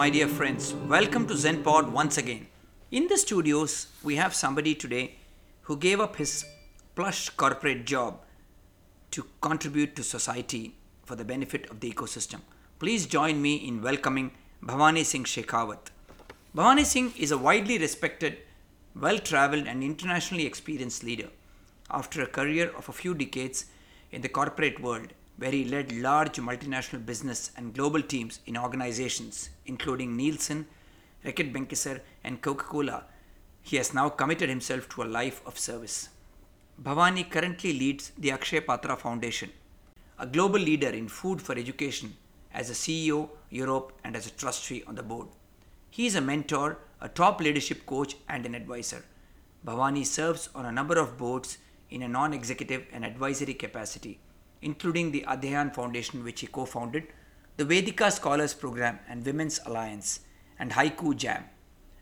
My dear friends. Welcome to ZenPod once again. In the studios, we have somebody today who gave up his plush corporate job to contribute to society for the benefit of the ecosystem. Please join me in welcoming Bhawani Singh Shekhawat. Bhawani Singh is a widely respected, well traveled, and internationally experienced leader. After a career of a few decades in the corporate world, where he led large multinational business and global teams in organizations including Nielsen, Reckitt Benckiser, and Coca Cola, he has now committed himself to a life of service. Bhawani currently leads the Akshay Patra Foundation, a global leader in food for education, as a CEO, Europe, and as a trustee on the board. He is a mentor, a top leadership coach, and an advisor. Bhawani serves on a number of boards in a non executive and advisory capacity, including the Adhyayan Foundation, which he co founded, the Vedica Scholars Program and Women's Alliance, and Haiku Jam.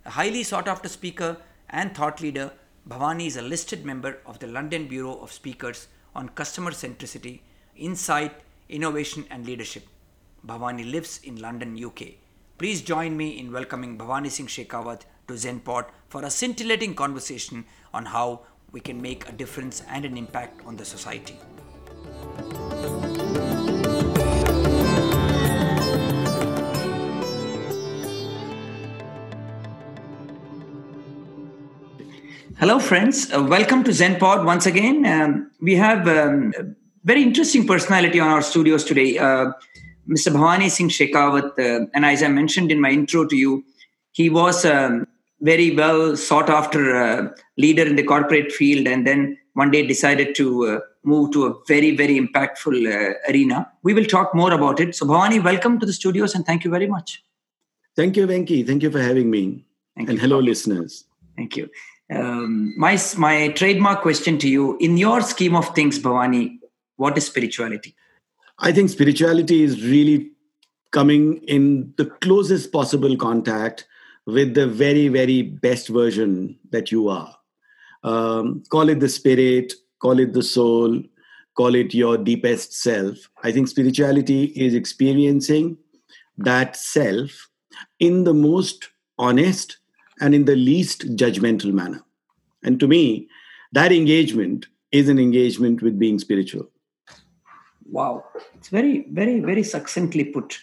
A highly sought after speaker and thought leader, Bhawani is a listed member of the London Bureau of Speakers on customer centricity, insight, innovation, and leadership. Bhawani lives in London, UK. Please join me in welcoming Bhawani Singh Shekhawat to ZenPod for a scintillating conversation on how we can make a difference and an impact on the society. Hello, friends. Uh, welcome to ZenPod once again. Um, we have um, a very interesting personality on our studios today, uh, Mr. Bhawani Singh Shekhawat. Uh, and as I mentioned in my intro to you, he was a um, very well sought after uh, leader in the corporate field and then one day decided to uh, move to a very, very impactful uh, arena. We will talk more about it. So, Bhawani, welcome to the studios and thank you very much. Thank you, Venki. Thank you for having me. Thank and you. hello, listeners. Thank you. Um, my my trademark question to you: In your scheme of things, Bhawani, what is spirituality? I think spirituality is really coming in the closest possible contact with the very very best version that you are. Um, call it the spirit, call it the soul, call it your deepest self. I think spirituality is experiencing that self in the most honest and in the least judgmental manner. And to me, that engagement is an engagement with being spiritual. Wow, it's very, very, very succinctly put.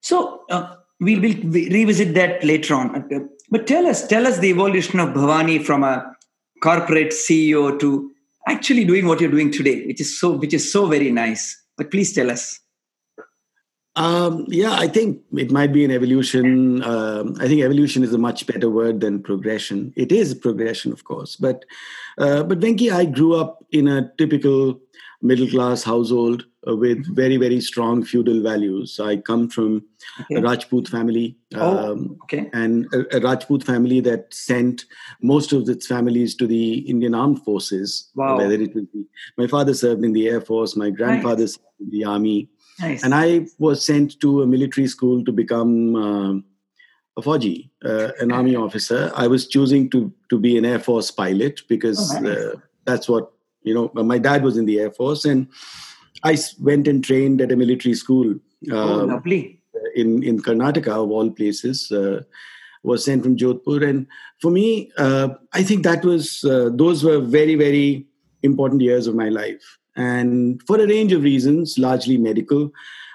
So uh, we will revisit that later on. But tell us, tell us the evolution of Bhawani from a corporate CEO to actually doing what you're doing today, which is so, which is so very nice. But please tell us. Um, yeah, I think it might be an evolution. Um, I think evolution is a much better word than progression. It is progression, of course, but uh, but Venki, I grew up in a typical middle class household uh, with mm-hmm. very very strong feudal values. I come from okay. a Rajput family, oh, um, okay. and a, a, Rajput family that sent most of its families to the Indian Armed Forces. Wow. Whether it was my father served in the Air Force, my grandfather nice. served in the Army Nice. And I was sent to a military school to become uh, a Fauji, uh, an army officer. I was choosing to to be an Air Force pilot because oh, nice. uh, that's what you know. My dad was in the Air Force, and I went and trained at a military school. oh, um, lovely. In in Karnataka, of all places, uh, was sent from Jodhpur, and for me, uh, I think that was uh, those were very very important years of my life and for a range of reasons, largely medical,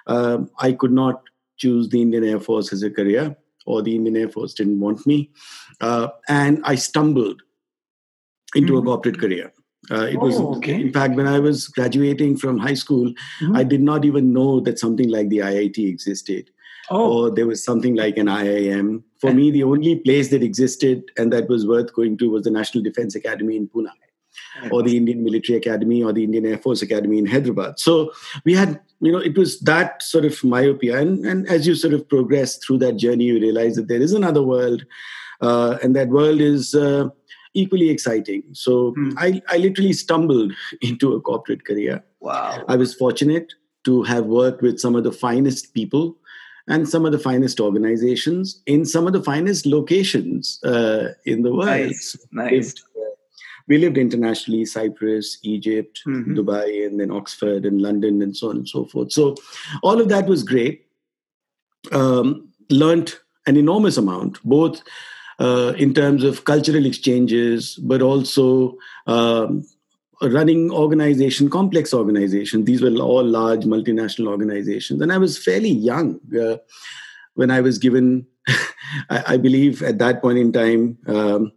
uh, I could not choose the Indian Air Force as a career, or the Indian Air Force didn't want me. Uh, and I stumbled into mm-hmm. a corporate career. Uh, it oh, was, okay. in fact, when I was graduating from high school, mm-hmm. I did not even know that something like the IIT existed. Oh. Or there was something like an IIM. For me, the only place that existed and that was worth going to was the National Defense Academy in Pune or the Indian Military Academy or the Indian Air Force Academy in Hyderabad. So we had, you know, it was that sort of myopia. And, and as you sort of progress through that journey, you realize that there is another world, uh, and that world is uh, equally exciting. So hmm. I, I literally stumbled into a corporate career. Wow. I was fortunate to have worked with some of the finest people and some of the finest organizations in some of the finest locations uh, in the world. Nice. nice we lived internationally cyprus egypt mm-hmm. dubai and then oxford and london and so on and so forth so all of that was great um, learned an enormous amount, both uh, in terms of cultural exchanges, but also um, running organization, complex organization. These were all large multinational organizations. And I was fairly young uh, when I was given, I, I, believe at that point in time, um,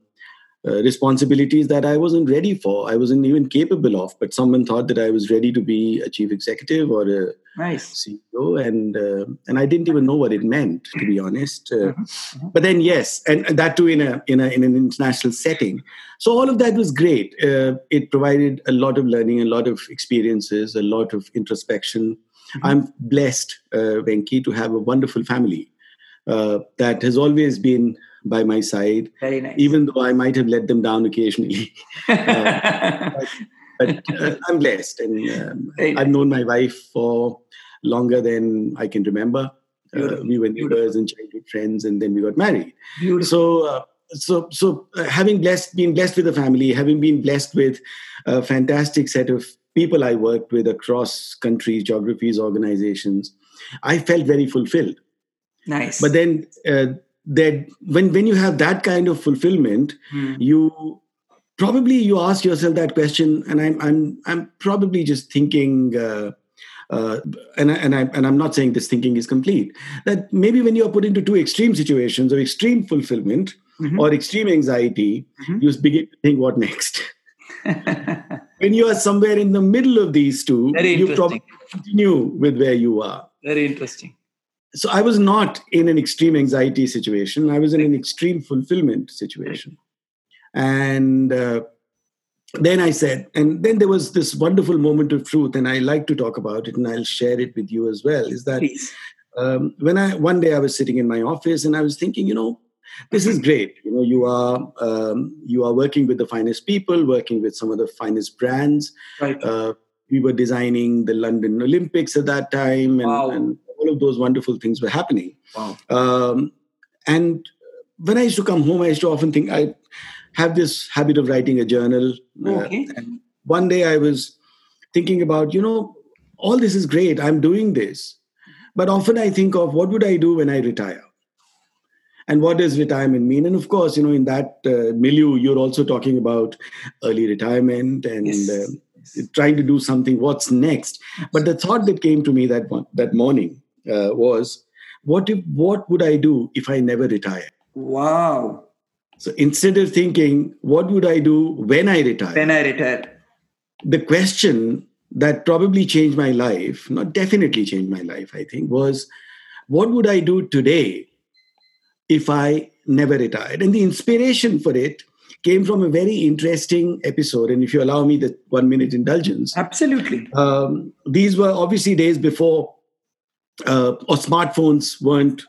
uh, responsibilities that I wasn't ready for. I wasn't even capable of, but someone thought that I was ready to be a chief executive or a nice. CEO, and uh, and I didn't even know what it meant, to be honest. Uh, mm-hmm. Mm-hmm. But then, yes, and that too in a in a in an international setting. So all of that was great. Uh, it provided a lot of learning, a lot of experiences, a lot of introspection. Mm-hmm. I'm blessed, uh, Venki, to have a wonderful family uh, that has always been by my side. Very nice. Even though I might have let them down occasionally. uh, but, but uh, I'm blessed. And um, I've known my wife for longer than I can remember. Uh, we were neighbors and childhood friends, and then we got married. Beautiful. So, uh, so, so uh, having blessed, been blessed with a family, having been blessed with a fantastic set of people I worked with across countries, geographies, organizations, I felt very fulfilled. Nice. But then uh, that when when you have that kind of fulfillment mm. you probably you ask yourself that question and i'm i'm i'm probably just thinking uh, uh, and, and, I, and I'm not saying this thinking is complete, that maybe when you are put into two extreme situations of extreme fulfillment mm-hmm. or extreme anxiety, mm-hmm. you begin to think, what next? when you are somewhere in the middle of these two, you probably continue with where you are. Very interesting so I was not in an extreme anxiety situation. I was in an extreme fulfillment situation. And uh, then I said, and then there was this wonderful moment of truth, and I like to talk about it, and I'll share it with you as well. Is that um, when I one day I was sitting in my office and I was thinking, you know, this is great. You know, you are um, you are working with the finest people, working with some of the finest brands. Right. Uh, we were designing the London Olympics at that time, and, wow. and those wonderful things were happening. Wow. Um, and when I used to come home, I used to often think I have this habit of writing a journal. Uh, okay. Uh, and one day I was thinking about, you know, all this is great. I'm doing this. But often I think of what would I do when I retire? And what does retirement mean? And of course, you know, in that uh, milieu, you're also talking about early retirement and yes. uh, trying to do something. What's next? But the thought that came to me that one, that morning uh, was what if what would i do if i never retire? Wow. So instead of thinking what would i do when i retire? When i retire. The question that probably changed my life not definitely changed my life i think was what would i do today if i never retired? And the inspiration for it came from a very interesting episode. And if you allow me the one minute indulgence. Absolutely. Um, these were obviously days before uh, or smartphones weren't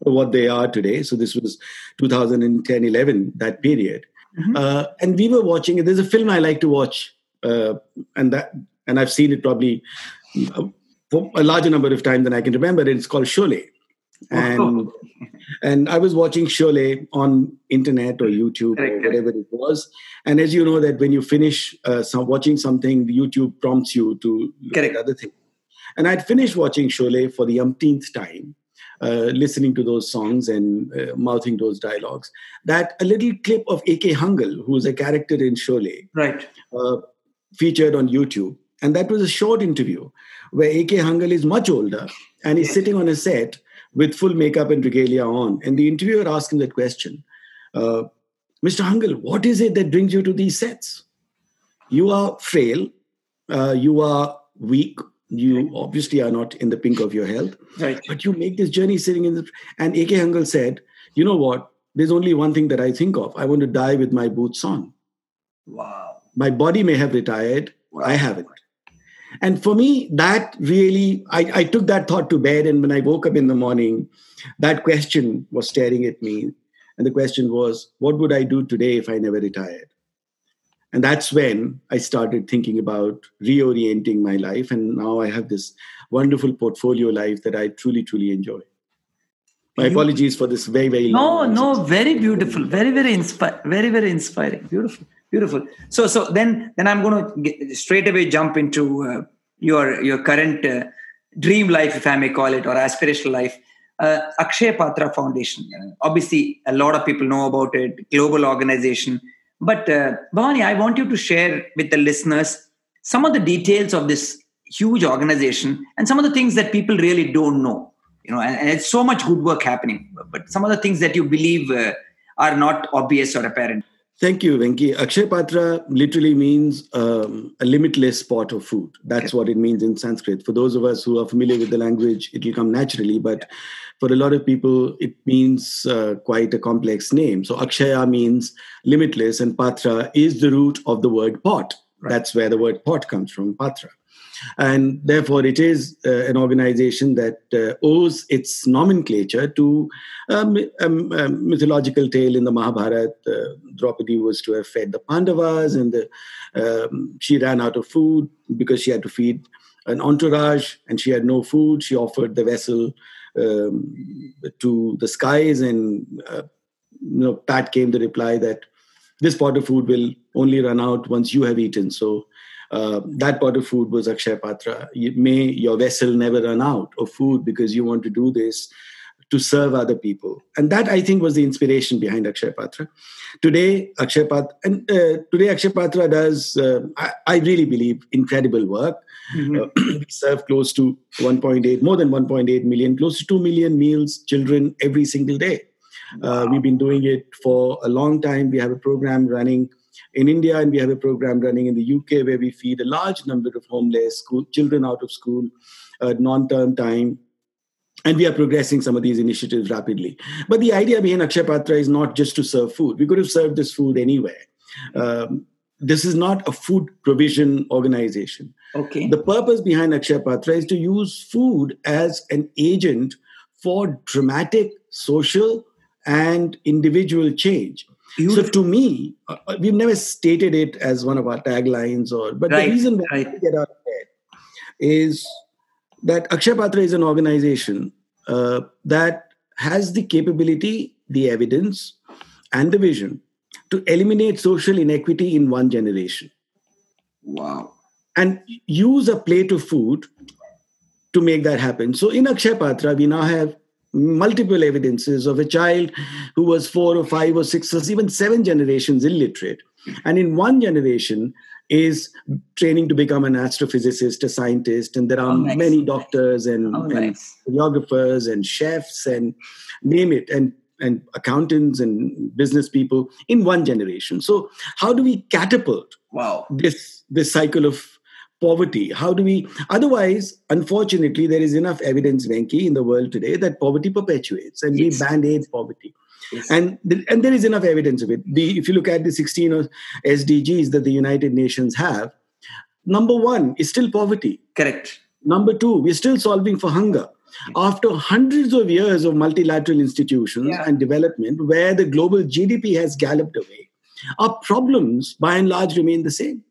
what they are today. So this was 2010, 11, that period. Mm-hmm. Uh, and we were watching it. There's a film I like to watch, uh, and that and I've seen it probably uh, a larger number of times than I can remember. It's called Sholay. And oh. and I was watching Sholay on internet or YouTube or whatever it was. And as you know, that when you finish uh, some, watching something, YouTube prompts you to look correct. at other things. And I'd finished watching Sholay for the umpteenth time, uh, listening to those songs and uh, mouthing those dialogues. That a little clip of A.K. Hangal, who's a character in Sholay, right, uh, featured on YouTube. And that was a short interview where A.K. Hangal is much older and he's sitting on a set with full makeup and regalia on. And the interviewer asked him that question uh, Mr. Hangal, what is it that brings you to these sets? You are frail, uh, you are weak, you obviously are not in the pink of your health right. but you make this journey sitting in the and ak hangal said you know what? There's only one thing that i think of. I want to die with my boots on. Wow. My body may have retired. Wow. i haven't. And for me that really I, I took that thought to bed and when i woke up in the morning that question was staring at me. And the question was what would i do today if i never retired and that's when i started thinking about reorienting my life. And now i have this wonderful portfolio life that i truly truly enjoy. My you, apologies for this very very no no very beautiful very very inspiring very very inspiring. Beautiful beautiful. So so then then i'm going to straight away jump into uh, your your current uh, dream life if i may call it or aspirational life. Uh, Akshay Patra Foundation. Uh, obviously, a lot of people know about it, global organization. But uh, Bhawani, I want you to share with the listeners some of the details of this huge organization and some of the things that people really don't know. You know, and, and it's so much good work happening. But some of the things that you believe uh, are not obvious or apparent. Thank you, Venki. Akshay Patra literally means um, a limitless pot of food. That's okay. what it means in Sanskrit. For those of us who are familiar with the language, it will come naturally. But for a lot of people, it means uh, quite a complex name. So Akshaya means limitless, and Patra is the root of the word pot. Right. That's where the word pot comes from, Patra and therefore it is uh, an organization that uh, owes its nomenclature to um, um, a mythological tale in the Mahabharata. Uh, Draupadi was to have fed the Pandavas, and the, um, she ran out of food because she had to feed an entourage, and she had no food. She offered the vessel um, to the skies, and uh, you know, Pat came the reply that this pot of food will only run out once you have eaten. So uh, that pot of food was Akshay Patra. may your vessel never run out of food because you want to do this to serve other people. And that I think was the inspiration behind Akshay Patra. Today, Akshay Patra, and uh, today Akshay Patra does, uh, I, I, really believe, incredible work. Mm-hmm. Uh, we serve close to 1.8, more than 1.8 million, close to 2 million meals, children every single day. Uh, we've been doing it for a long time. We have a program running in India, and we have a program running in the UK where we feed a large number of homeless school, children out of school, uh, non-term time. And we are progressing some of these initiatives rapidly. But the idea behind Akshay Patra is not just to serve food. We could have served this food anywhere. Um, this is not a food provision organization. Okay. The purpose behind Akshay Patra is to use food as an agent for dramatic social and individual change. Beautiful. So to me, uh, we've never stated it as one of our taglines, or but right, the reason why right. we get out of bed is that Akshay Patra is an organization uh, that has the capability, the evidence, and the vision to eliminate social inequity in one generation. Wow! And use a plate of food to make that happen. So in Akshay Patra, we now have multiple evidences of a child who was four or five or six or even seven generations illiterate and in one generation is training to become an astrophysicist a scientist and there are oh, nice. many doctors and, oh, nice. and choreographers and chefs and name it and and accountants and business people in one generation. So how do we catapult wow. this this cycle of poverty? How do we otherwise unfortunately there is enough evidence venki in the world today that poverty perpetuates and yes. we band-aid poverty. Yes. and and there is enough evidence of it. The if you look at the 16 sdgs that the united nations have number one is still poverty. Correct. Number two we're still solving for hunger after hundreds of years of multilateral institutions yeah. and development where the global gdp has galloped away our problems by and large remain the same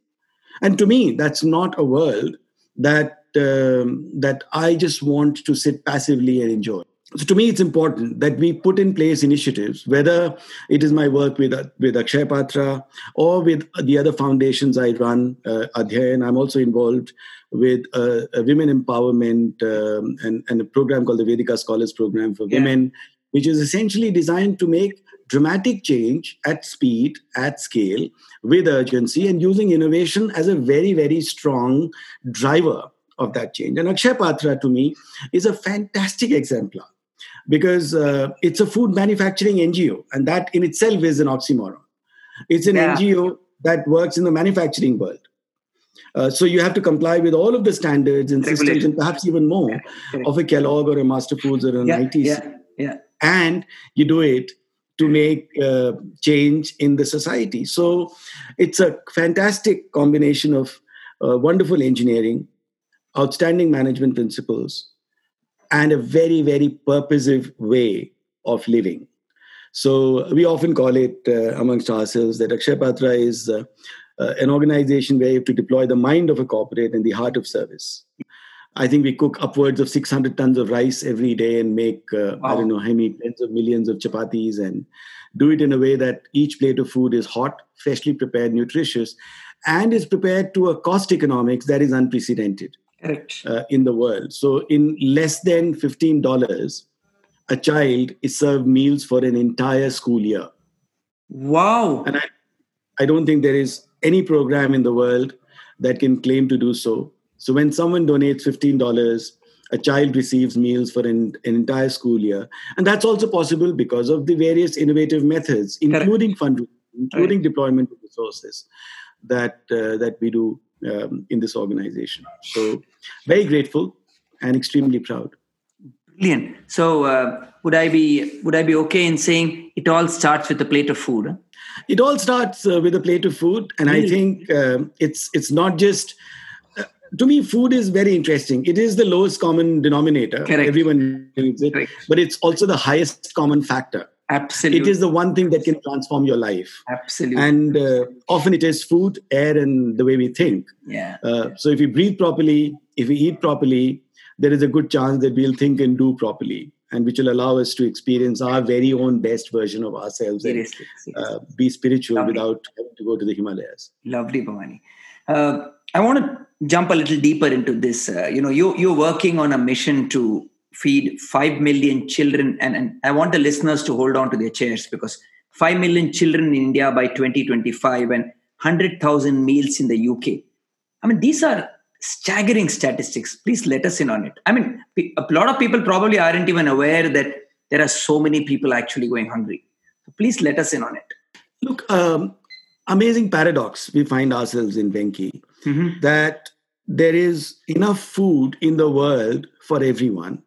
and to me, that's not a world that um, that I just want to sit passively and enjoy. So to me, it's important that we put in place initiatives, whether it is my work with with Akshay Patra or with the other foundations I run, uh, Adhyayan. I'm also involved with a, a women empowerment um, and, and, a program called the Vedica Scholars Program for yeah. Women, which is essentially designed to make dramatic change at speed, at scale, with urgency, and using innovation as a very, very strong driver of that change. And Akshay Patra, to me, is a fantastic exemplar because uh, it's a food manufacturing NGO, and that in itself is an oxymoron. It's an yeah. NGO that works in the manufacturing world. Uh, so you have to comply with all of the standards and systems, and perhaps even more yeah. of a Kellogg or a Master Foods or an yeah, ITC. Yeah, yeah. And you do it to make uh, change in the society. So it's a fantastic combination of uh, wonderful engineering, outstanding management principles, and a very, very purposive way of living. So we often call it uh, amongst ourselves that Akshay Patra is uh, uh, an organization where you have to deploy the mind of a corporate and the heart of service. I think we cook upwards of 600 tons of rice every day and make, uh, wow. I don't know how many tens of millions of chapatis and do it in a way that each plate of food is hot, freshly prepared, nutritious, and is prepared to a cost economics that is unprecedented uh, in the world. So, in less than $15, a child is served meals for an entire school year. Wow. And I, I don't think there is any program in the world that can claim to do so. So when someone donates $15, a child receives meals for an, an entire school year. And that's also possible because of the various innovative methods, including fundraising, including right. deployment of resources that, uh, that we do um, in this organization. So very grateful and extremely proud. Brilliant. So uh, would I be would I be okay in saying it all starts with a plate of food? Huh? It all starts uh, with a plate of food, and really? I think um, it's it's not just. Uh, to me, food is very interesting. It is the lowest common denominator. Correct. Everyone needs it, Correct. but it's also the highest common factor. Absolutely. It is the one thing that can transform your life. Absolutely. And uh, often it is food, air, and the way we think. Yeah. Uh, so if we breathe properly, if we eat properly, there is a good chance that we'll think and do properly and which will allow us to experience our very own best version of ourselves seriously, and uh, be spiritual Lovely. without having to go to the Himalayas. Lovely, Bhawani. Uh, I want to jump a little deeper into this. Uh, you know, you, you're working on a mission to feed 5 million children, and, and I want the listeners to hold on to their chairs because 5 million children in India by 2025 and 100,000 meals in the UK. I mean, these are staggering statistics. Please let us in on it. I mean, a lot of people probably aren't even aware that there are so many people actually going hungry. So please let us in on it. Look, um, amazing paradox we find ourselves in, Venki, mm-hmm. that there is enough food in the world for everyone,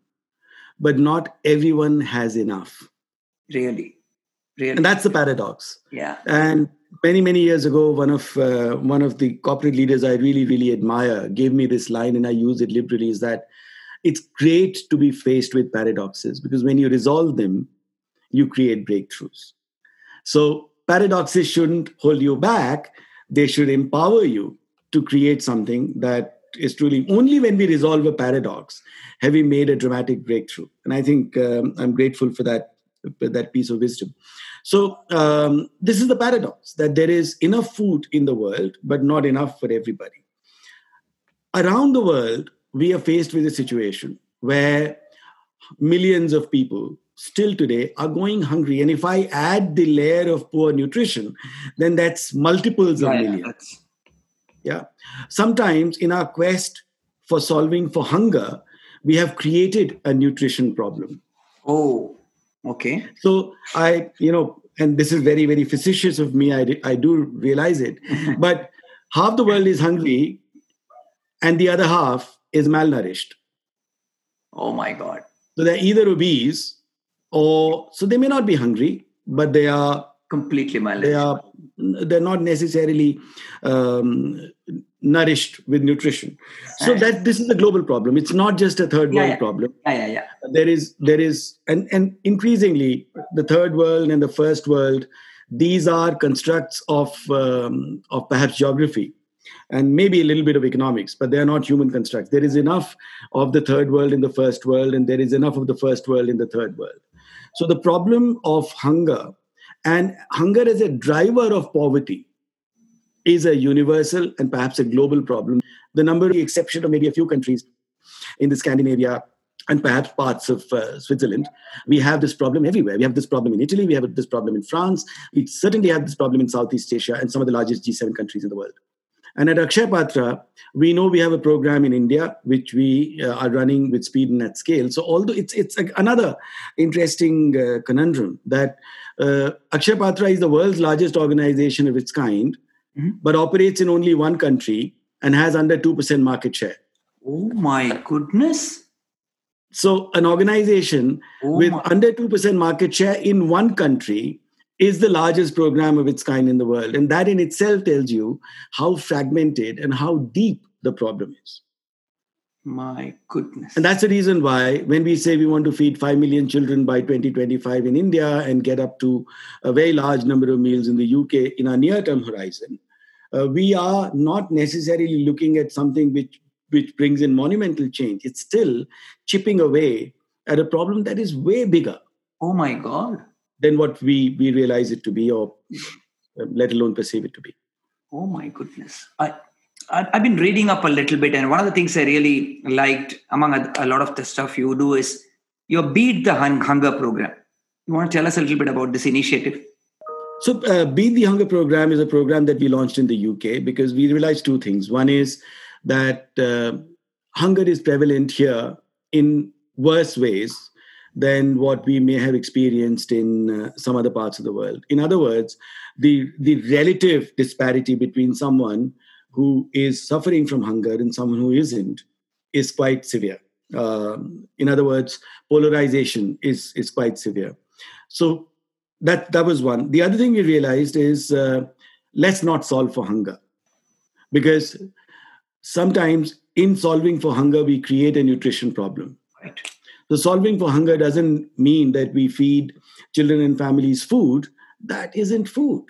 but not everyone has enough. Really? Really? And that's the paradox. Yeah. And many many years ago one of uh, one of the corporate leaders i really really admire gave me this line and i use it liberally is that it's great to be faced with paradoxes because when you resolve them you create breakthroughs so paradoxes shouldn't hold you back they should empower you to create something that is truly only when we resolve a paradox have we made a dramatic breakthrough and i think um, i'm grateful for that that piece of wisdom so, um, this is the paradox that there is enough food in the world, but not enough for everybody. Around the world, we are faced with a situation where millions of people still today are going hungry. And if I add the layer of poor nutrition, then that's multiples of millions. Yeah. Sometimes in our quest for solving for hunger, we have created a nutrition problem. Oh, Okay. So I, you know, and this is very, very facetious of me. I, I do realize it. but half the world is hungry and the other half is malnourished. Oh my God. So they're either obese or, so they may not be hungry, but they are completely malnourished. They are, they're not necessarily um, nourished with nutrition. So that this is a global problem. It's not just a third world yeah, problem. Yeah yeah yeah. There is there is and and increasingly the third world and the first world these are constructs of um, of perhaps geography and maybe a little bit of economics but they are not human constructs. There is enough of the third world in the first world and there is enough of the first world in the third world. So the problem of hunger and hunger as a driver of poverty is a universal and perhaps a global problem. The number, the exception of maybe a few countries in the Scandinavia and perhaps parts of uh, Switzerland, we have this problem everywhere. We have this problem in Italy, we have this problem in France, we certainly have this problem in Southeast Asia and some of the largest G7 countries in the world. And at Akshay Patra, we know we have a program in India which we uh, are running with speed and at scale. So, although it's it's another interesting uh, conundrum that uh, Akshaya Patra is the world's largest organization of its kind, mm-hmm. but operates in only one country and has under 2% market share. Oh my goodness. So, an organization oh with my. under 2% market share in one country is the largest program of its kind in the world. And that in itself tells you how fragmented and how deep the problem is. My goodness. And that's the reason why, when we say we want to feed 5 million children by 2025 in India and get up to a very large number of meals in the UK in our near term horizon, uh, we are not necessarily looking at something which, which brings in monumental change. It's still chipping away at a problem that is way bigger. Oh my God. Than what we, we realize it to be, or uh, let alone perceive it to be. Oh my goodness. I, I've been reading up a little bit, and one of the things I really liked among a lot of the stuff you do is your Beat the Hunger program. You want to tell us a little bit about this initiative? So, uh, Beat the Hunger program is a program that we launched in the UK because we realized two things. One is that uh, hunger is prevalent here in worse ways than what we may have experienced in uh, some other parts of the world. In other words, the, the relative disparity between someone who is suffering from hunger and someone who isn't is quite severe. Um, in other words, polarization is, is quite severe. So that, that was one. The other thing we realized is uh, let's not solve for hunger because sometimes in solving for hunger, we create a nutrition problem. Right. So solving for hunger doesn't mean that we feed children and families food. That isn't food.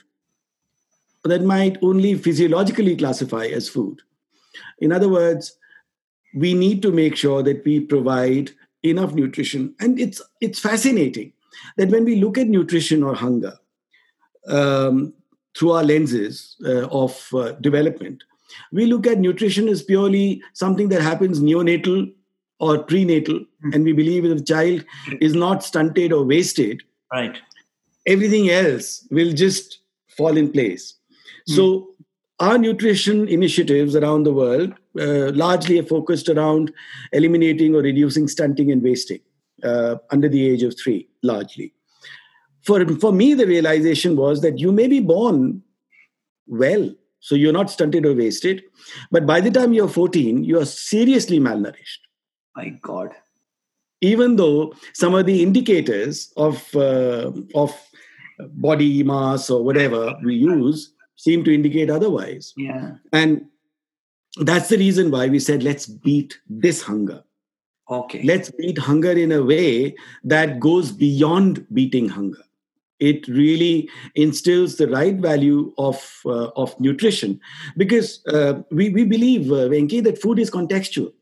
That might only physiologically classify as food. In other words, we need to make sure that we provide enough nutrition. And it's it's fascinating that when we look at nutrition or hunger um, through our lenses uh, of uh, development, we look at nutrition as purely something that happens neonatal or prenatal, mm. and we believe if the child is not stunted or wasted, right, everything else will just fall in place. Mm. So our nutrition initiatives around the world uh, largely are focused around eliminating or reducing stunting and wasting uh, under the age of three, largely. For, for me, the realization was that you may be born well, so you're not stunted or wasted, but by the time you're 14, you are seriously malnourished. My God. Even though some of the indicators of, uh, of body mass or whatever we use seem to indicate otherwise. Yeah. And that's the reason why we said, let's beat this hunger. Okay. Let's beat hunger in a way that goes beyond beating hunger. It really instills the right value of uh, of nutrition because uh, we we believe uh, Venki that food is contextual.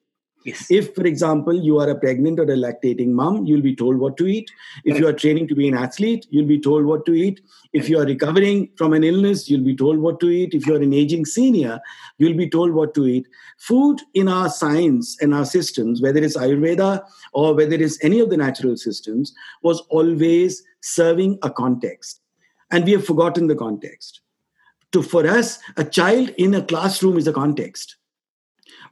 Yes. If, for example, you are a pregnant or a lactating mom, you'll be told what to eat. If you are training to be an athlete, you'll be told what to eat. If you are recovering from an illness, you'll be told what to eat. If you're an aging senior, you'll be told what to eat. Food in our science and our systems, whether it's Ayurveda or whether it's any of the natural systems, was always serving a context. And we have forgotten the context. To, for us, a child in a classroom is a context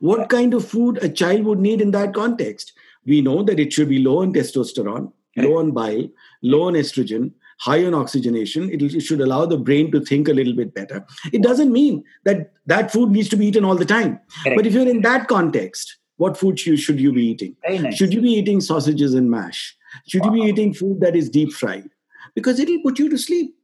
what kind of food a child would need in that context? We know that it should be low on testosterone, okay. low on bile, low on estrogen, high on oxygenation. It, it, should allow the brain to think a little bit better. It doesn't mean that that food needs to be eaten all the time. Correct. But if you're in that context, what food should, should you be eating? Nice. Should you be eating sausages and mash? Should wow. you be eating food that is deep fried? Because it'll put you to sleep.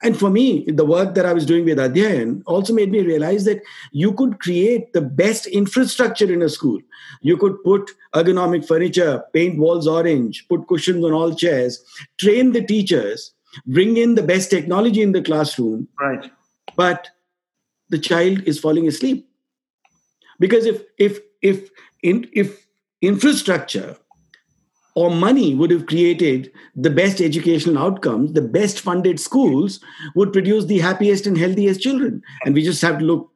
And for me, the work that I was doing with Adhyayan also made me realize that you could create the best infrastructure in a school. You could put ergonomic furniture, paint walls orange, put cushions on all chairs, train the teachers, bring in the best technology in the classroom. Right. But the child is falling asleep. Because if if if in, if infrastructure or money would have created the best educational outcomes, the best funded schools would produce the happiest and healthiest children. And we just have to look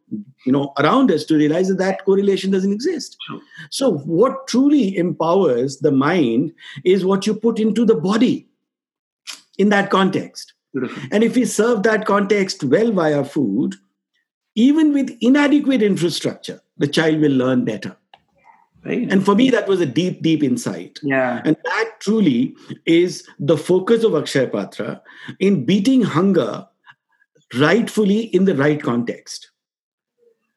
you know around us to realize that that correlation doesn't exist. So what truly empowers the mind is what you put into the body in that context. And if we serve that context well via food even with inadequate infrastructure the child will learn better Right. And for me, that was a deep, deep insight. Yeah. And that truly is the focus of Akshaya Patra in beating hunger rightfully in the right context,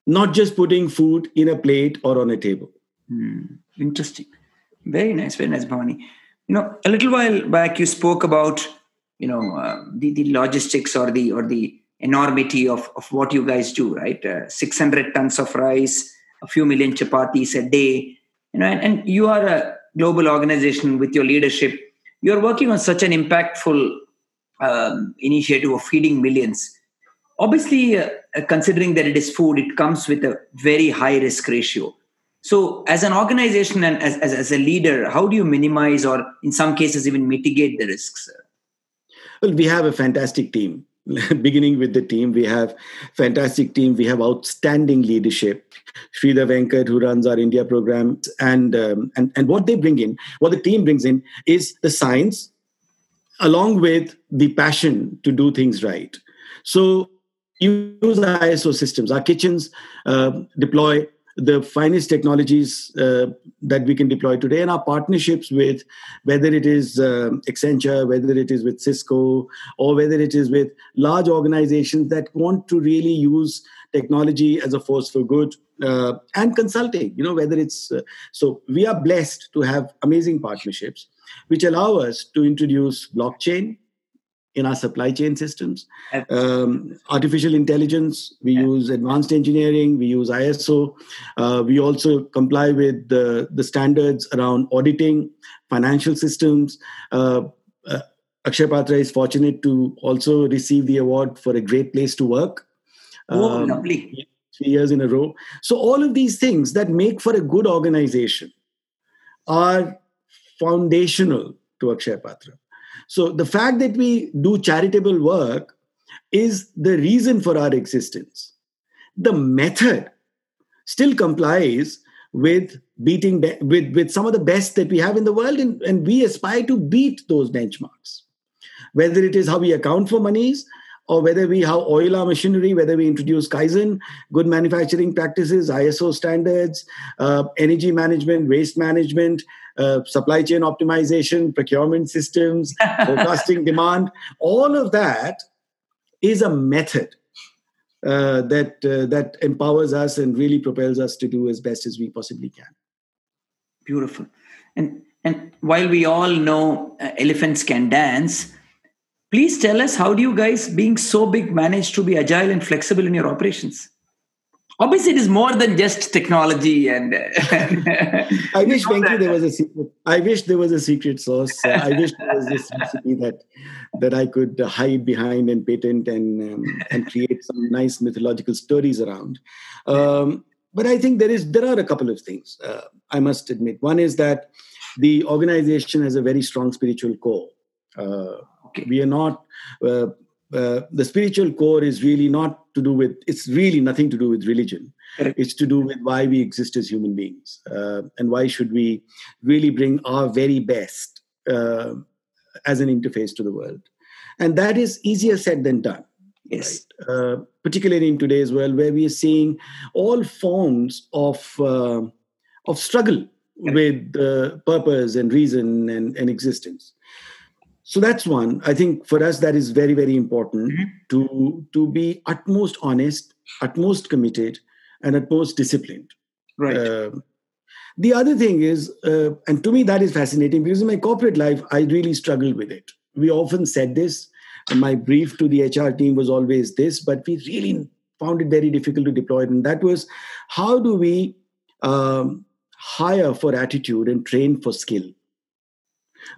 not just putting food in a plate or on a table. Hmm. Interesting. Very nice, very nice, Bhawani. You know, a little while back, you spoke about you know uh, the, the logistics or the or the enormity of, of what you guys do, right? Uh, 600 tons of rice, a few million chapatis a day you know and, and you are a global organization with your leadership. You're working on such an impactful um, initiative of feeding millions. Obviously uh, considering that it is food it comes with a very high risk ratio. So as an organization and as, as, as a leader how do you minimize or in some cases even mitigate the risks well we have a fantastic team beginning with the team. We have fantastic team. We have outstanding leadership. Sridhar Venkat, who runs our India program, and um, and and what they bring in, what the team brings in, is the science, along with the passion to do things right. So use the ISO systems. Our kitchens uh, deploy the finest technologies uh, that we can deploy today. And our partnerships with whether it is uh, accenture whether it is with cisco or whether it is with large organizations that want to really use technology as a force for good uh, and consulting you know whether it's uh, so we are blessed to have amazing partnerships which allow us to introduce blockchain in our supply chain systems. Um, artificial intelligence, we yeah. use advanced engineering, we use ISO. Uh, we also comply with the, the standards around auditing, financial systems. Uh, uh, Akshay Patra is fortunate to also receive the award for a great place to work. Oh, um, lovely. Three years in a row. So, all of these things that make for a good organization are foundational to Akshay Patra. So the fact that we do charitable work is the reason for our existence. The method still complies with beating be- with, with some of the best that we have in the world, and, and we aspire to beat those benchmarks. Whether it is how we account for monies, or whether we how oil our machinery, whether we introduce Kaizen, good manufacturing practices, ISO standards, uh, energy management, waste management, uh, supply chain optimization, procurement systems, forecasting demand, all of that is a method uh, that uh, that empowers us and really propels us to do as best as we possibly can. Beautiful, and and while we all know uh, elephants can dance, please tell us how do you guys, being so big, manage to be agile and flexible in your operations? Obviously it is more than just technology and i wish Venki, there was a secret. I wish there was a secret sauce uh, i wish there was this recipe that that i could hide behind and patent and um, and create some nice mythological stories around. Um, but i think there is there are a couple of things uh, i must admit. One is that the organization has a very strong spiritual core. Uh, okay. we are not uh, the spiritual core is really not to do with it's really nothing to do with religion. Correct. it's to do with why we exist as human beings uh, and why should we really bring our very best uh, as an interface to the world. And that is easier said than done yes. right? Uh, particularly in today's world where we are seeing all forms of uh, of struggle with purpose and reason and, and existence so that's one. I think for us that is very very important mm-hmm. to to be utmost honest utmost committed and utmost disciplined. Right. Uh, the other thing is uh, and to me that is fascinating because in my corporate life i really struggled with it. We often said this my brief to the hr team was always this but we really found it very difficult to deploy it. And that was how do we um, hire for attitude and train for skill?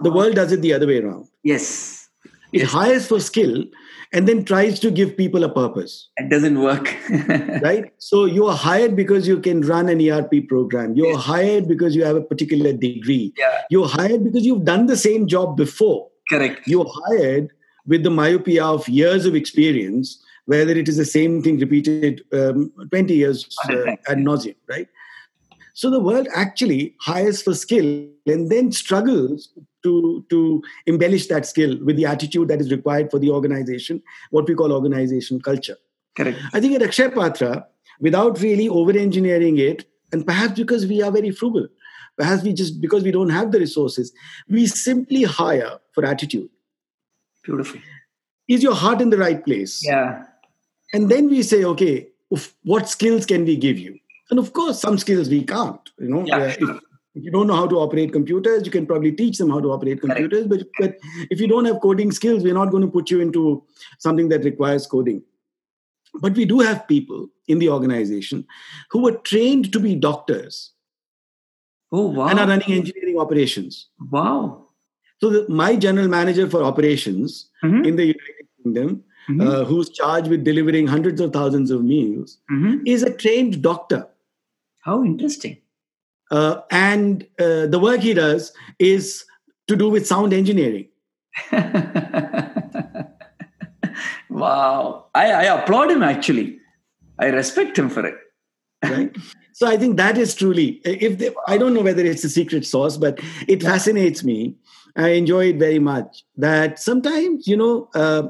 The world does it the other way around. Yes. It yes. hires for skill and then tries to give people a purpose. It doesn't work. right? So you are hired because you can run an ERP program. You're yes. hired because you have a particular degree. Yeah. You're hired because you've done the same job before. Correct. You're hired with the myopia of years of experience, whether it is the same thing repeated um, 20 years uh, ad nauseum, right? So the world actually hires for skill and then struggles to, to to embellish that skill with the attitude that is required for the organization, what we call organization culture. Correct. I think at Akshay Patra, without really over engineering it, and perhaps because we are very frugal, perhaps we just because we don't have the resources, we simply hire for attitude. Beautiful. Is your heart in the right place? Yeah. And then we say, okay, what skills can we give you? And of course, some skills we can't. You know, yeah, sure. if, you don't know how to operate computers, you can probably teach them how to operate computers. But, but if you don't have coding skills, we're not going to put you into something that requires coding. But we do have people in the organization who were trained to be doctors. Oh, wow. And are running engineering operations. Wow. So, the, my general manager for operations mm-hmm. in the United Kingdom, mm-hmm. uh, who's charged with delivering hundreds of thousands of meals, mm-hmm. is a trained doctor. How interesting. Uh, and uh, the work he does is to do with sound engineering. Wow. I, I applaud him actually. I respect him for it. right? So I think that is truly, if they, I don't know whether it's a secret sauce, but it fascinates me. I enjoy it very much. That sometimes, you know, uh,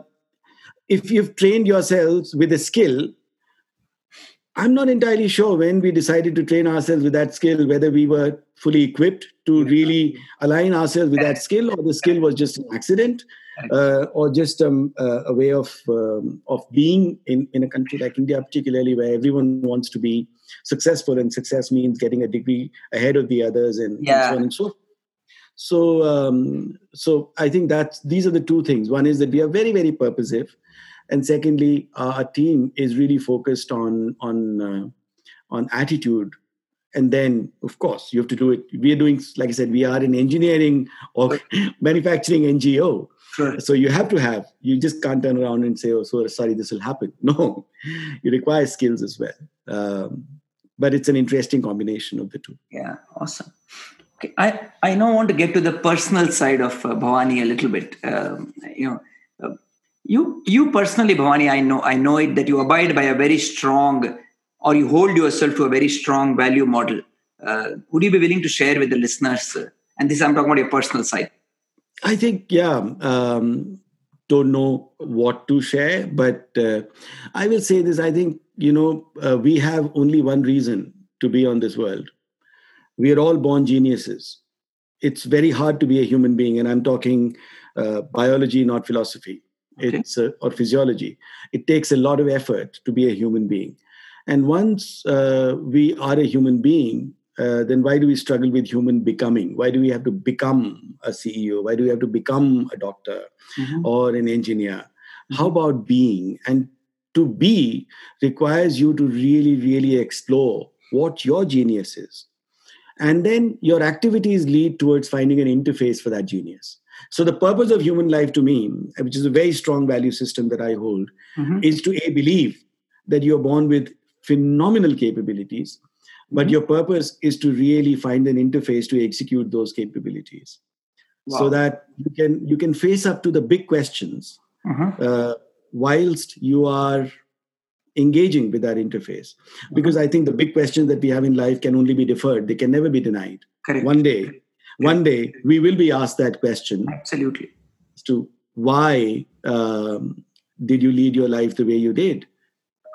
if you've trained yourselves with a skill, I'm not entirely sure when we decided to train ourselves with that skill, whether we were fully equipped to really align ourselves with that skill, or the skill was just an accident, uh, or just um, uh, a way of um, of being in, in a country like India, particularly where everyone wants to be successful, and success means getting a degree ahead of the others, and, Yeah. and so on and so. forth. So, um, so I think that these are the two things. One is that we are very, very purposive, and secondly, our team is really focused on on uh, on attitude. And then, of course, you have to do it. We are doing, like I said, we are an engineering or manufacturing NGO. Sure. So you have to have. You just can't turn around and say, "Oh, so sorry, this will happen." No, you require skills as well. Um, but it's an interesting combination of the two. Yeah, awesome. Okay, I, I now want to get to the personal side of uh, Bhawani a little bit. Um, you know, uh, you you personally, Bhawani, I know I know it that you abide by a very strong, or you hold yourself to a very strong value model. Uh, would you be willing to share with the listeners? Uh, and this I'm talking about your personal side. I think, yeah, um, don't know what to share, but uh, I will say this. I think, you know, uh, we have only one reason to be on this world. We are all born geniuses. It's very hard to be a human being, and I'm talking uh, biology, not philosophy. Okay. It's uh, or physiology. It takes a lot of effort to be a human being, and once uh, we are a human being, uh, then why do we struggle with human becoming? Why do we have to become a CEO? Why do we have to become a doctor or an engineer? How about being? And to be requires you to really, really explore what your genius is. And then your activities lead towards finding an interface for that genius. So, the purpose of human life to me, which is a very strong value system that I hold, Mhm. is to A, believe that you're born with phenomenal capabilities, but Mhm. your purpose is to really find an interface to execute those capabilities so that you can you can face up to the big questions Mhm. uh, whilst you are engaging with that interface because i think the big questions that we have in life can only be deferred they can never be denied Correct. one day one day we will be asked that question Absolutely. as to why um, did you lead your life the way you did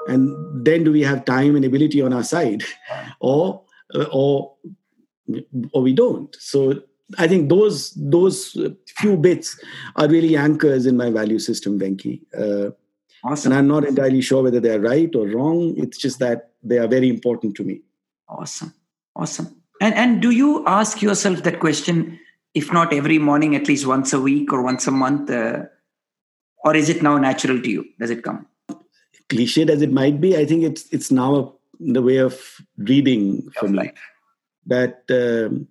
and then do we have time and ability on our side or uh, or or we don't so i think those those few bits are really anchors in my value system venki uh, Awesome. and i'm not entirely sure whether they're right or wrong it's just that they are very important to me Awesome. Awesome. And and do you ask yourself that question, if not every morning, at least once a week or once a month? Uh, or is it now natural to you? Does it come? cliched as it might be i think it's it's now a, the way of reading for me life. that um,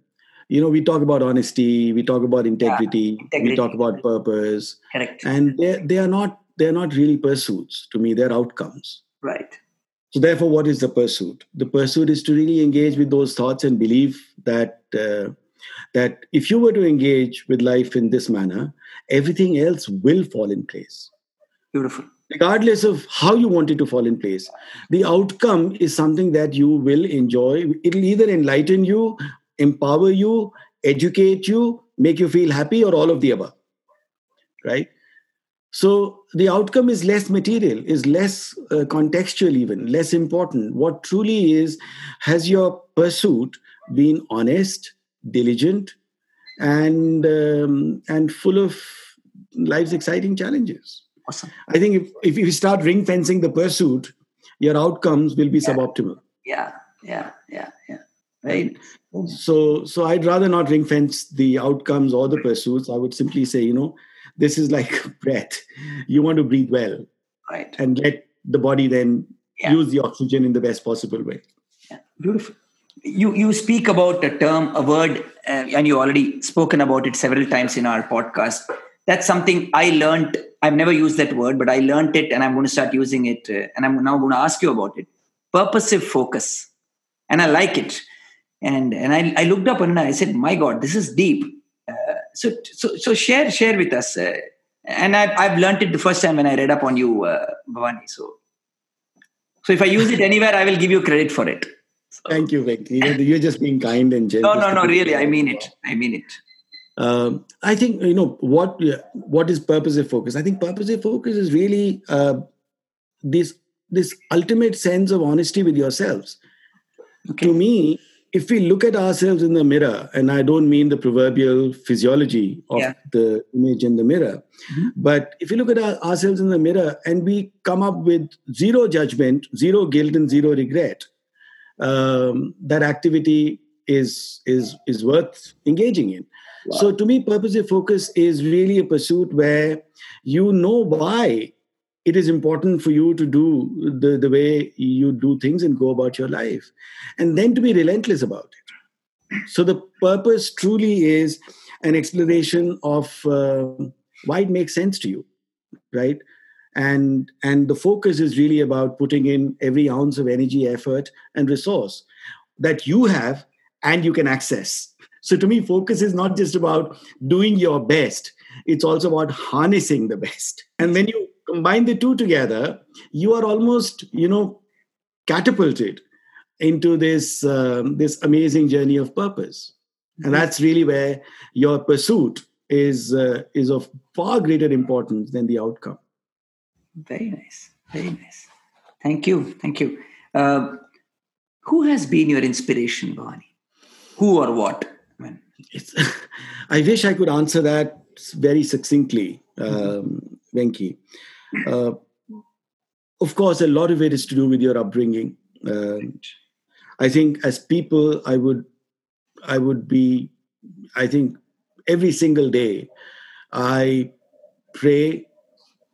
you know we talk about honesty we talk about integrity, we integrity. talk about purpose Correct. and they they are not they're not really pursuits to me they're outcomes right. So therefore what is the pursuit? The pursuit is to really engage with those thoughts and believe that uh, that if you were to engage with life in this manner everything else will fall in place. Beautiful. regardless of how you want it to fall in place the outcome is something that you will enjoy. It'll either enlighten you empower you educate you make you feel happy or all of the above. Right? So the outcome is less material is less uh, contextual even less important what truly is has your pursuit been honest diligent and um, and full of life's exciting challenges Awesome. I think if, if you start ring fencing the pursuit, your outcomes will be Yeah. suboptimal. Yeah. Yeah. Yeah. Yeah. Right. So, so I'd rather not ring fence the outcomes or the pursuits. I would simply say, you know, this is like breath. You want to breathe well Right. and let the body then Yeah. use the oxygen in the best possible way. Yeah, beautiful. You you speak about a term, a word, uh, and you already spoken about it several times in our podcast. That's something I learned. I've never used that word, but I learned it, and I'm going to start using it. Uh, and I'm now going to ask you about it. Purposive focus, and I like it. And and I, I looked up and I said, "My God, this is deep." So so so share share with us. Uh, and I've, I've learned it the first time when I read up on you, uh, Bhawani. So, so if I use it anywhere, I will give you credit for it. So. Thank you, Venki. You're, you're just being kind and generous. No, no, no. Really, I mean it. I mean it. Um, I think you know what. What is purposive focus? I think purposive focus is really uh, this this ultimate sense of honesty with yourselves. Okay. To me, if we look at ourselves in the mirror, and I don't mean the proverbial physiology of yeah. the image in the mirror, mm-hmm. but if you look at our, ourselves in the mirror and we come up with zero judgment, zero guilt, and zero regret, um, that activity is is is worth engaging in. Wow. So to me, purposive focus is really a pursuit where you know why it is important for you to do the, the way you do things and go about your life and then to be relentless about it. So the purpose truly is an exploration of uh, why it makes sense to you right? And and the focus is really about putting in every ounce of energy effort and resource that you have and you can access. So to me focus is not just about doing your best. It's also about harnessing the best. And when you combine the two together, you are almost, you know, catapulted into this um, this amazing journey of purpose, and mm-hmm. that's really where your pursuit is uh, is of far greater importance than the outcome. Very nice, very nice. Thank you, thank you. Uh, who has been your inspiration, Bhawani? Who or what? I, mean, I wish I could answer that very succinctly, um, Venki. Uh, of course, a lot of it is to do with your upbringing. Uh, I think as people, I would, I would be, I think every single day, I pray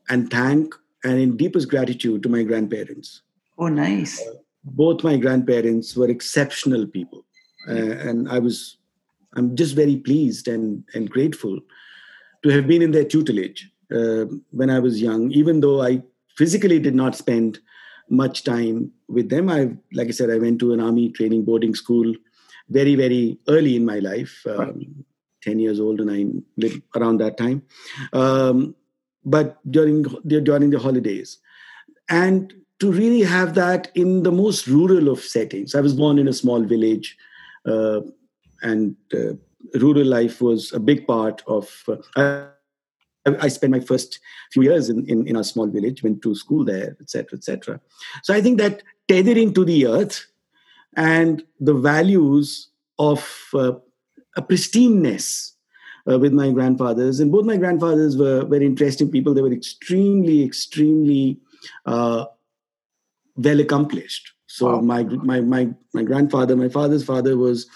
and thank and in deepest gratitude to my grandparents. Oh, nice. Uh, both my grandparents were exceptional people, uh, and I was, I'm just very pleased and and grateful to have been in their tutelage uh, when I was young, even though I physically did not spend much time with them. I, like I said, I went to an army training boarding school very, very early in my life, um, right. 10 years old, and I lived around that time. Um, but during during the holidays, and to really have that in the most rural of settings. I was born in a small village, uh, and uh, rural life was a big part of. Uh, I spent my first few years in, in, in small village, went to school there, etc., etc. So I think that tethering to the earth and the values of uh, a pristineness uh, with my grandfathers, and both my grandfathers were very interesting people. They were extremely, extremely uh, well accomplished. So wow. my my my my grandfather, my father's father was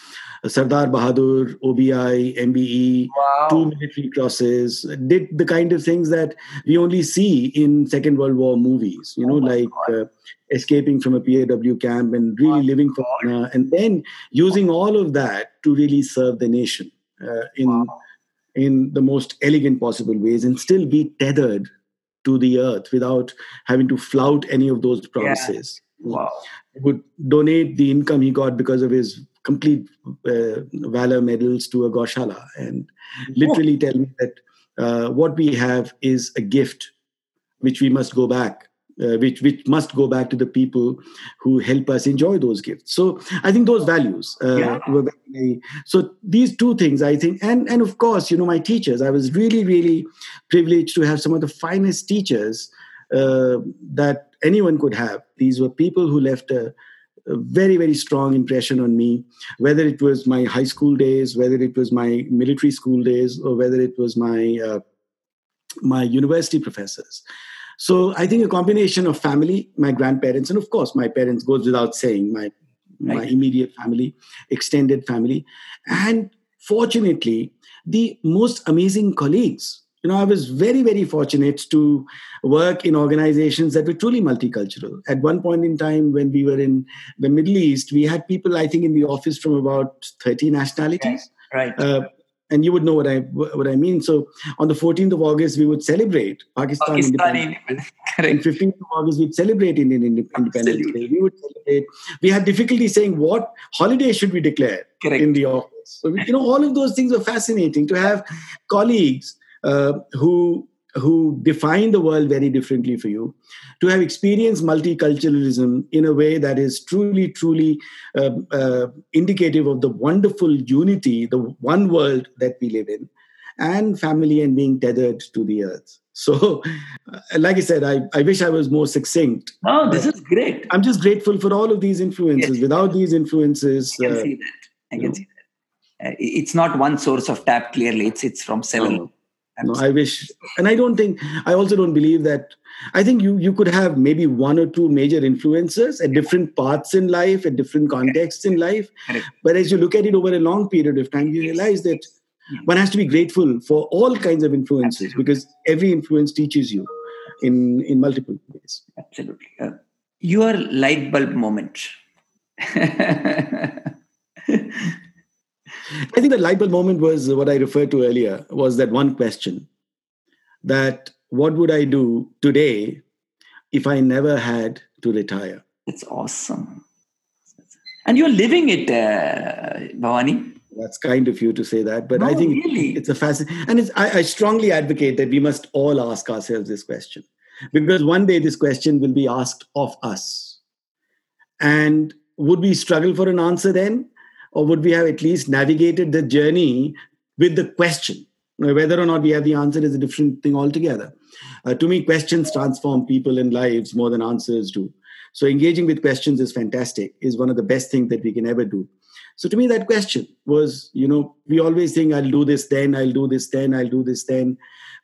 Sardar Bahadur, OBI, MBE, wow. two military crosses, did the kind of things that we only see in Second World War movies, you know, oh like uh, escaping from a POW camp and really living for honor, and then using all of that to really serve the nation uh, in, wow. in the most elegant possible ways and still be tethered to the earth without having to flout any of those promises. Yeah. Wow. Would donate the income he got because of his complete uh, valor medals to a Goshala and literally tell me that uh, what we have is a gift which we must go back. Uh, which which must go back to the people who help us enjoy those gifts. So I think those values uh, yeah. were very. So these two things I think, and and of course you know my teachers. I was really really privileged to have some of the finest teachers uh, that anyone could have. These were people who left a a very very strong impression on me whether it was my high school days whether it was my military school days or whether it was my uh, my university professors so i think a combination of family my grandparents and of course my parents goes without saying my right. my immediate family extended family and fortunately the most amazing colleagues you know, I was very, very fortunate to work in organizations that were truly multicultural. At one point in time, when we were in the Middle East, we had people, I think, in the office from about 30 nationalities. Right. Uh, and you would know what I what I mean. So on the 14th of August, we would celebrate Pakistan, Pakistan independence. And 15th of August, we'd celebrate Indian Independence Day. We would celebrate. We had difficulty saying what holiday should we declare Correct. in the office. So you know, all of those things were fascinating to have colleagues uh, who who define the world very differently for you, to have experienced multiculturalism in a way that is truly, truly uh, uh, indicative of the wonderful unity, the one world that we live in, and family and being tethered to the earth. So, uh, like I said, I, I wish I was more succinct. Oh, this is great. I'm just grateful for all of these influences. Yes. Without these influences, I can uh, see that. I can see that. Uh, it's not one source of tap clearly. It's it's from several. No. No, I wish, and I don't think, I also don't believe that. I think you you could have maybe one or two major influences at different parts in life, at different contexts in life. But as you look at it over a long period of time, you realize that one has to be grateful for all kinds of influences Absolutely. because every influence teaches you in in multiple ways. Absolutely. Uh, your light bulb moment. I think the light bulb moment was what I referred to earlier was that one question that what would I do today if I never had to retire? It's awesome. And you're living it, uh, Bhawani. That's kind of you to say that, but I think really. it's a fascinating, and it's, I, I strongly advocate that we must all ask ourselves this question because one day this question will be asked of us. And would we struggle for an answer then? Or would we have at least navigated the journey with the question? Whether or not we have the answer is a different thing altogether. Uh, to me, questions transform people and lives more than answers do. So, engaging with questions is fantastic, is one of the best things that we can ever do. So, to me, that question was, you know, we always think, I'll do this then, I'll do this then, I'll do this then.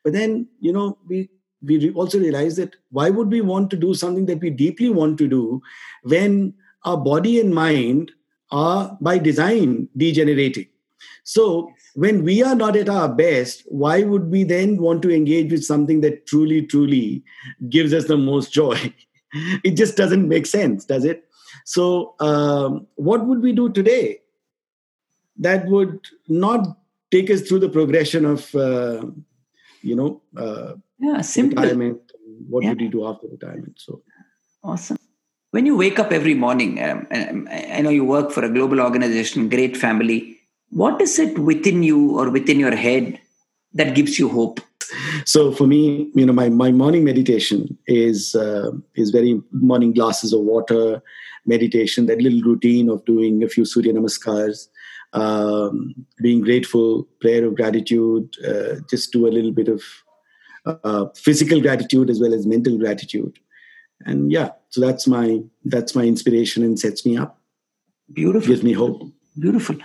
But then, you know, we we also realize that why would we want to do something that we deeply want to do when our body and mind are by design degenerating so when we are not at our best why would we then want to engage with something that truly truly gives us the most joy it just doesn't make sense does it so um, what would we do today that would not take us through the progression of uh, you know uh, Yeah, simple. retirement what Yeah. would you do after retirement so Awesome. When you wake up every morning, um, I I know you work for a global organization, great family. What is it within you or within your head that gives you hope? so for me you know my, my morning meditation is uh, is very morning glasses of water meditation that little routine of doing a few surya namaskars um, being grateful prayer of gratitude uh, just do a little bit of uh, physical gratitude as well as mental gratitude and yeah so that's my that's my inspiration and sets me up Beautiful. gives me hope Beautiful.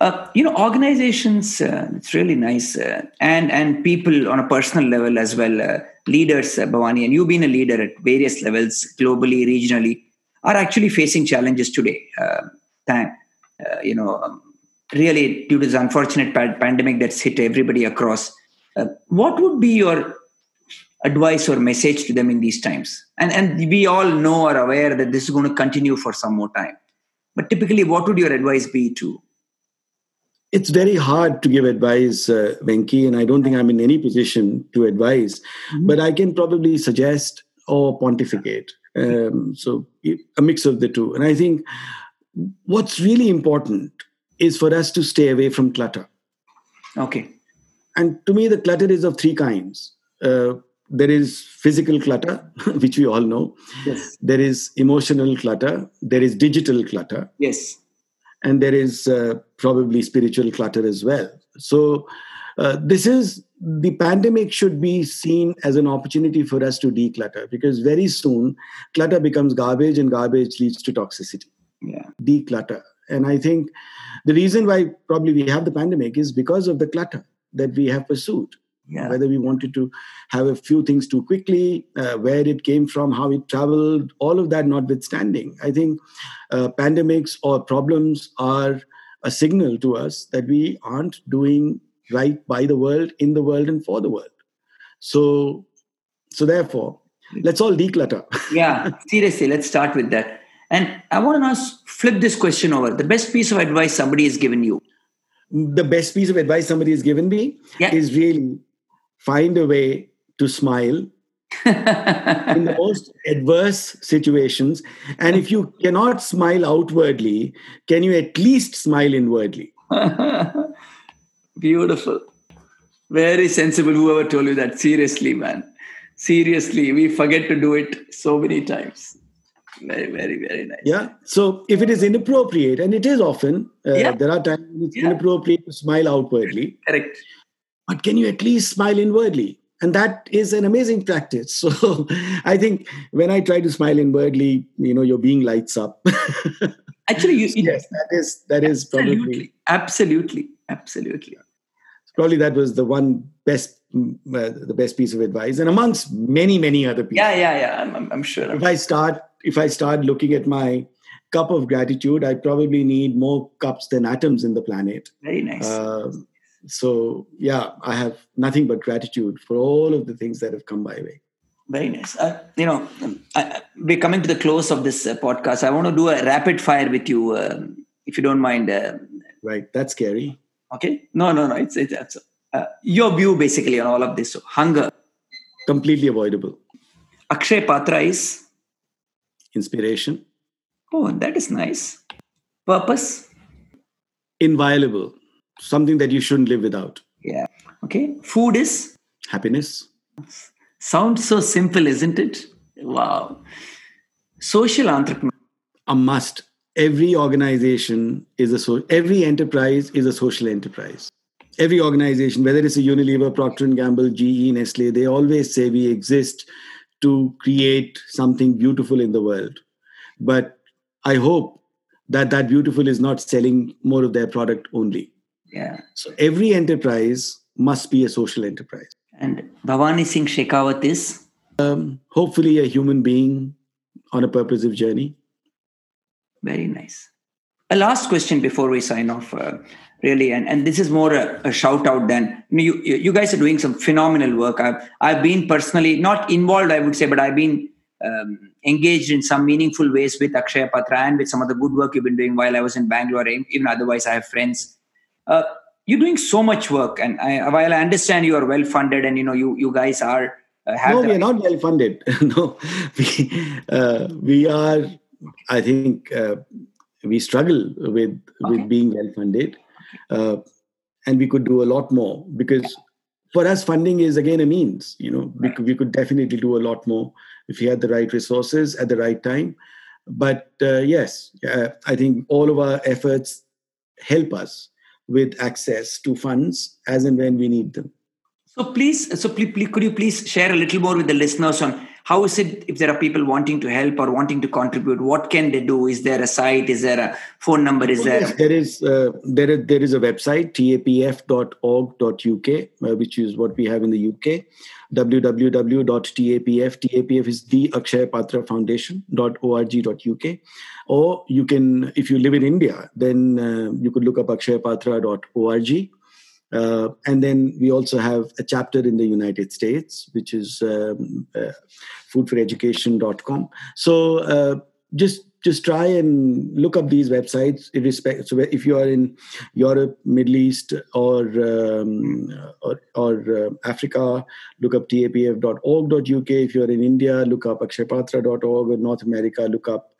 Uh, you know, organizations, uh, it's really nice. Uh, and, and people on a personal level as well, uh, leaders, uh, Bhawani, and you've been a leader at various levels, globally, regionally, are actually facing challenges today. Uh, time, uh, you know, um, really due to this unfortunate pa- pandemic that's hit everybody across. What would be your advice or message to them in these times? And, and we all know or aware that this is going to continue for some more time. But typically, what would your advice be to? it's very hard to give advice, uh, Venki, and I don't think I'm in any position to advise, Mhm. but I can probably suggest or pontificate. Um, so a mix of the two. And I think what's really important is for us to stay away from clutter. Okay. And to me, the clutter is of three kinds. Uh, there is physical clutter, which we all know. Yes. There is emotional clutter. There is digital clutter. Yes. and there is uh, probably spiritual clutter as well. So, uh, this is the pandemic should be seen as an opportunity for us to declutter because very soon clutter becomes garbage and garbage leads to toxicity. Yeah. Declutter. And I think the reason why probably we have the pandemic is because of the clutter that we have pursued Yeah. whether we wanted to have a few things too quickly, uh, where it came from, how it traveled, all of that notwithstanding. I think uh, pandemics or problems are a signal to us that we aren't doing right by the world, in the world, and for the world. So, so therefore, let's all declutter. Yeah. Seriously, let's start with that. And I want to now flip this question over. The best piece of advice somebody has given you. the best piece of advice somebody has given me Yeah. is really find a way to smile in the most adverse situations. And if you cannot smile outwardly, can you at least smile inwardly? Beautiful. Very sensible. Whoever told you that? Seriously, man. Seriously, we forget to do it so many times. Very, very, very nice. Yeah. So if it is inappropriate, and it is often, uh, Yeah. there are times when it's Yeah. inappropriate to smile outwardly, Correct. But can you at least smile inwardly? And that is an amazing practice. So I think when I try to smile inwardly, you know, your being lights up. Actually, you, yes, that is that is probably absolutely, absolutely, probably that was the one best mm, uh, the best piece of advice, and amongst many many other people. Yeah, yeah, yeah. I'm, I'm, I'm sure. if I start if I start looking at my cup of gratitude, I probably need more cups than atoms in the planet. Very nice. Um, so yeah, I have nothing but gratitude for all of the things that have come my way. Very nice. Uh, you know, um, I, we're coming to the close of this uh, podcast. I want to do a rapid fire with you, um, if you don't mind. Uh, Right, that's scary. okay? No, no, no. It's it's, it's uh, your view basically on all of this. So, hunger. Completely avoidable. Akshay Patra is. Inspiration, Oh, that is nice. Purpose. inviolable. Something that you shouldn't live without. Yeah. Okay. Food is. Happiness, Sounds so simple, isn't it? Wow. Social entrepreneur. a must. Every organization is a so. Every enterprise is a social enterprise. Every organization, whether it's a Unilever, Procter and Gamble, GE, Nestle, they always say we exist to create something beautiful in the world. But I hope that that beautiful is not selling more of their product only. Yeah. So every enterprise must be a social enterprise. And Bhawani Singh Shekawat is. Um, Hopefully, a human being on a purposive journey. Very nice. A last question before we sign off, uh, really, and, and this is more a, a shout out than you, you. You guys are doing some phenomenal work. I've I've been personally not involved, I would say, but I've been um, engaged in some meaningful ways with Akshay Patra and with some of the good work you've been doing while I was in Bangalore. Even otherwise, I have friends. Uh, you're doing so much work, and I, while I understand you are well funded, and you know you you guys are uh, have no, we are not well funded. no, we uh, we are. I think uh, we struggle with Okay. with being well funded, uh, and we could do a lot more because for us, funding is again a means. You know, we could, we could definitely do a lot more if we had the right resources at the right time. But uh, yes, uh, I think all of our efforts help us with access to funds as and when we need them. So please, so please, please, could you please share a little more with the listeners on how is it if there are people wanting to help or wanting to contribute? What can they do? Is there a site? Is there a phone number? Is there? Yes, there is uh, there is there is a website tapf.org.uk uh, which is what we have in the UK www.tapf tapf is the Akshay Patra Foundation.org.uk or you can if you live in India then uh, you could look up akshaypatra.org uh, and then we also have a chapter in the United States, which is um, uh, foodforeducation.com. So uh, just just try and look up these websites. Irrespective, so if you are in Europe, Middle East, or um, or, or uh, Africa, look up tapf.org.uk. If you are in India, look up akshaypatra.org. Or North America, look up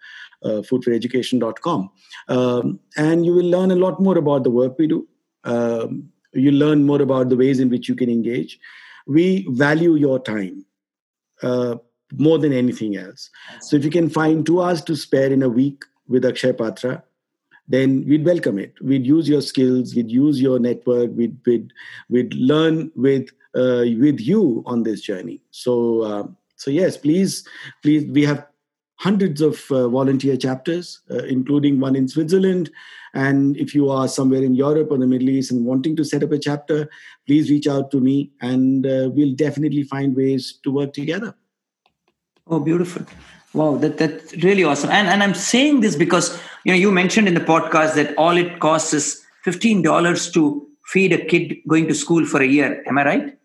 uh, foodforeducation.com. Um, and you will learn a lot more about the work we do. Um, you learn more about the ways in which you can engage. We value your time uh, more than anything else. So if you can find two hours to spare in a week with Akshay Patra, then we'd welcome it. We'd use your skills, we'd use your network, we'd we'd, we'd learn with uh, with you on this journey. So uh, so yes, please please we have hundreds of uh, volunteer chapters, uh, including one in Switzerland. And if you are somewhere in Europe or the Middle East and wanting to set up a chapter, please reach out to me and uh, we'll definitely find ways to work together. Oh, beautiful! Wow, that that's really awesome. And and I'm saying this because you know you mentioned in the podcast that all it costs is fifteen dollars to feed a kid going to school for a year. Am I right?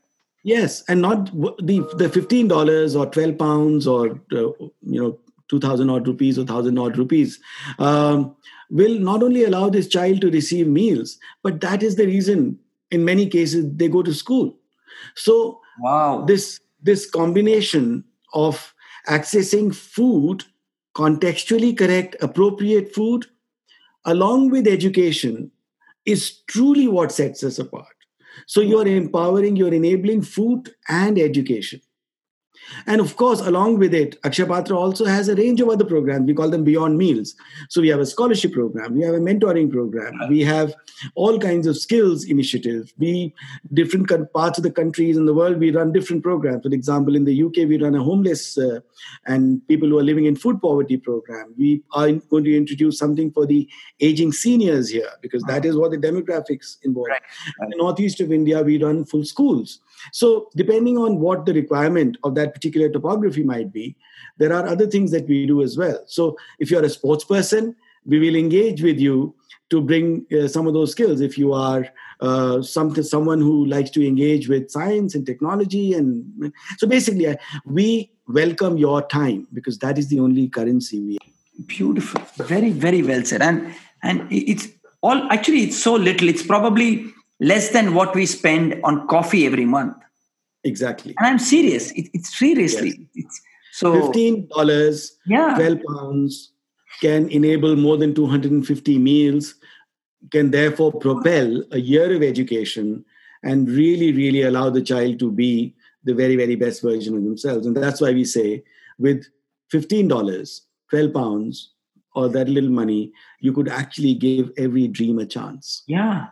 Yes, and not the the fifteen dollars or twelve pounds or uh, you know two thousand odd rupees or thousand odd rupees um, will not only allow this child to receive meals, but that is the reason in many cases they go to school. So Wow. this this combination of accessing food, contextually correct, appropriate food, along with education, is truly what sets us apart. So you're empowering, you're enabling food and education. And of course, along with it, Akshaya Patra also has a range of other programs. We call them Beyond Meals. So we have a scholarship program, we have a mentoring program, we have all kinds of skills initiatives. We different parts of the countries in the world we run different programs. For example, in the UK we run a homeless uh, and people who are living in food poverty program. We are going to introduce something for the aging seniors here because that is what the demographics involve. Right. In the northeast of India, we run full schools. So, depending on what the requirement of that particular topography might be, there are other things that we do as well. So, if you're a sports person, we will engage with you to bring uh, some of those skills. If you are uh, some, someone who likes to engage with science and technology, and so basically, we welcome your time because that is the only currency we. Have. Beautiful, very very well said, and and it's all actually it's so little. It's probably less than what we spend on coffee every month. Exactly. And I'm serious. It, it's seriously. Yes. It's, so fifteen dollars, yeah. twelve pounds can enable more than 250 meals, can therefore propel a year of education and really, really allow the child to be the very, very best version of themselves. And that's why we say with $15, 12 pounds, or that little money, you could actually give every dream a chance. Yeah.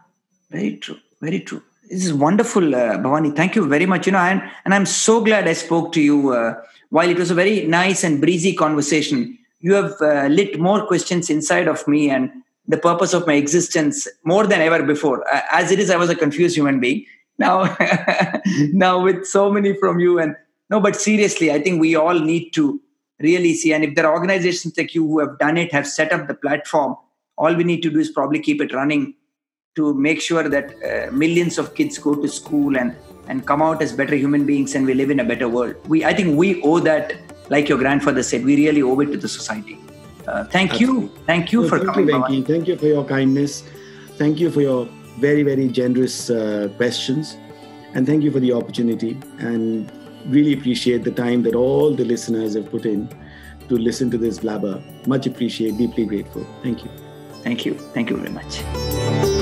Very true. Very true. This is wonderful, uh, Bhawani. Thank you very much. You know, and, and I'm so glad I spoke to you. Uh, while it was a very nice and breezy conversation, you have uh, lit more questions inside of me and the purpose of my existence more than ever before. Uh, as it is, I was a confused human being. Now, now with so many from you, and no, but seriously, I think we all need to really see. And if there are organizations like you who have done it, have set up the platform, all we need to do is probably keep it running to make sure that uh, millions of kids go to school and and come out as better human beings and we live in a better world. We i think we owe that like your grandfather said we really owe it to the society. Uh, thank Absolutely. you thank you for thank coming you, thank you for your kindness. Thank you for your very very generous uh, questions. And thank you for the opportunity. And really appreciate the time that all the listeners have put in to listen to this blabber. Much appreciate. Deeply grateful. Thank you. Thank you. Thank you very much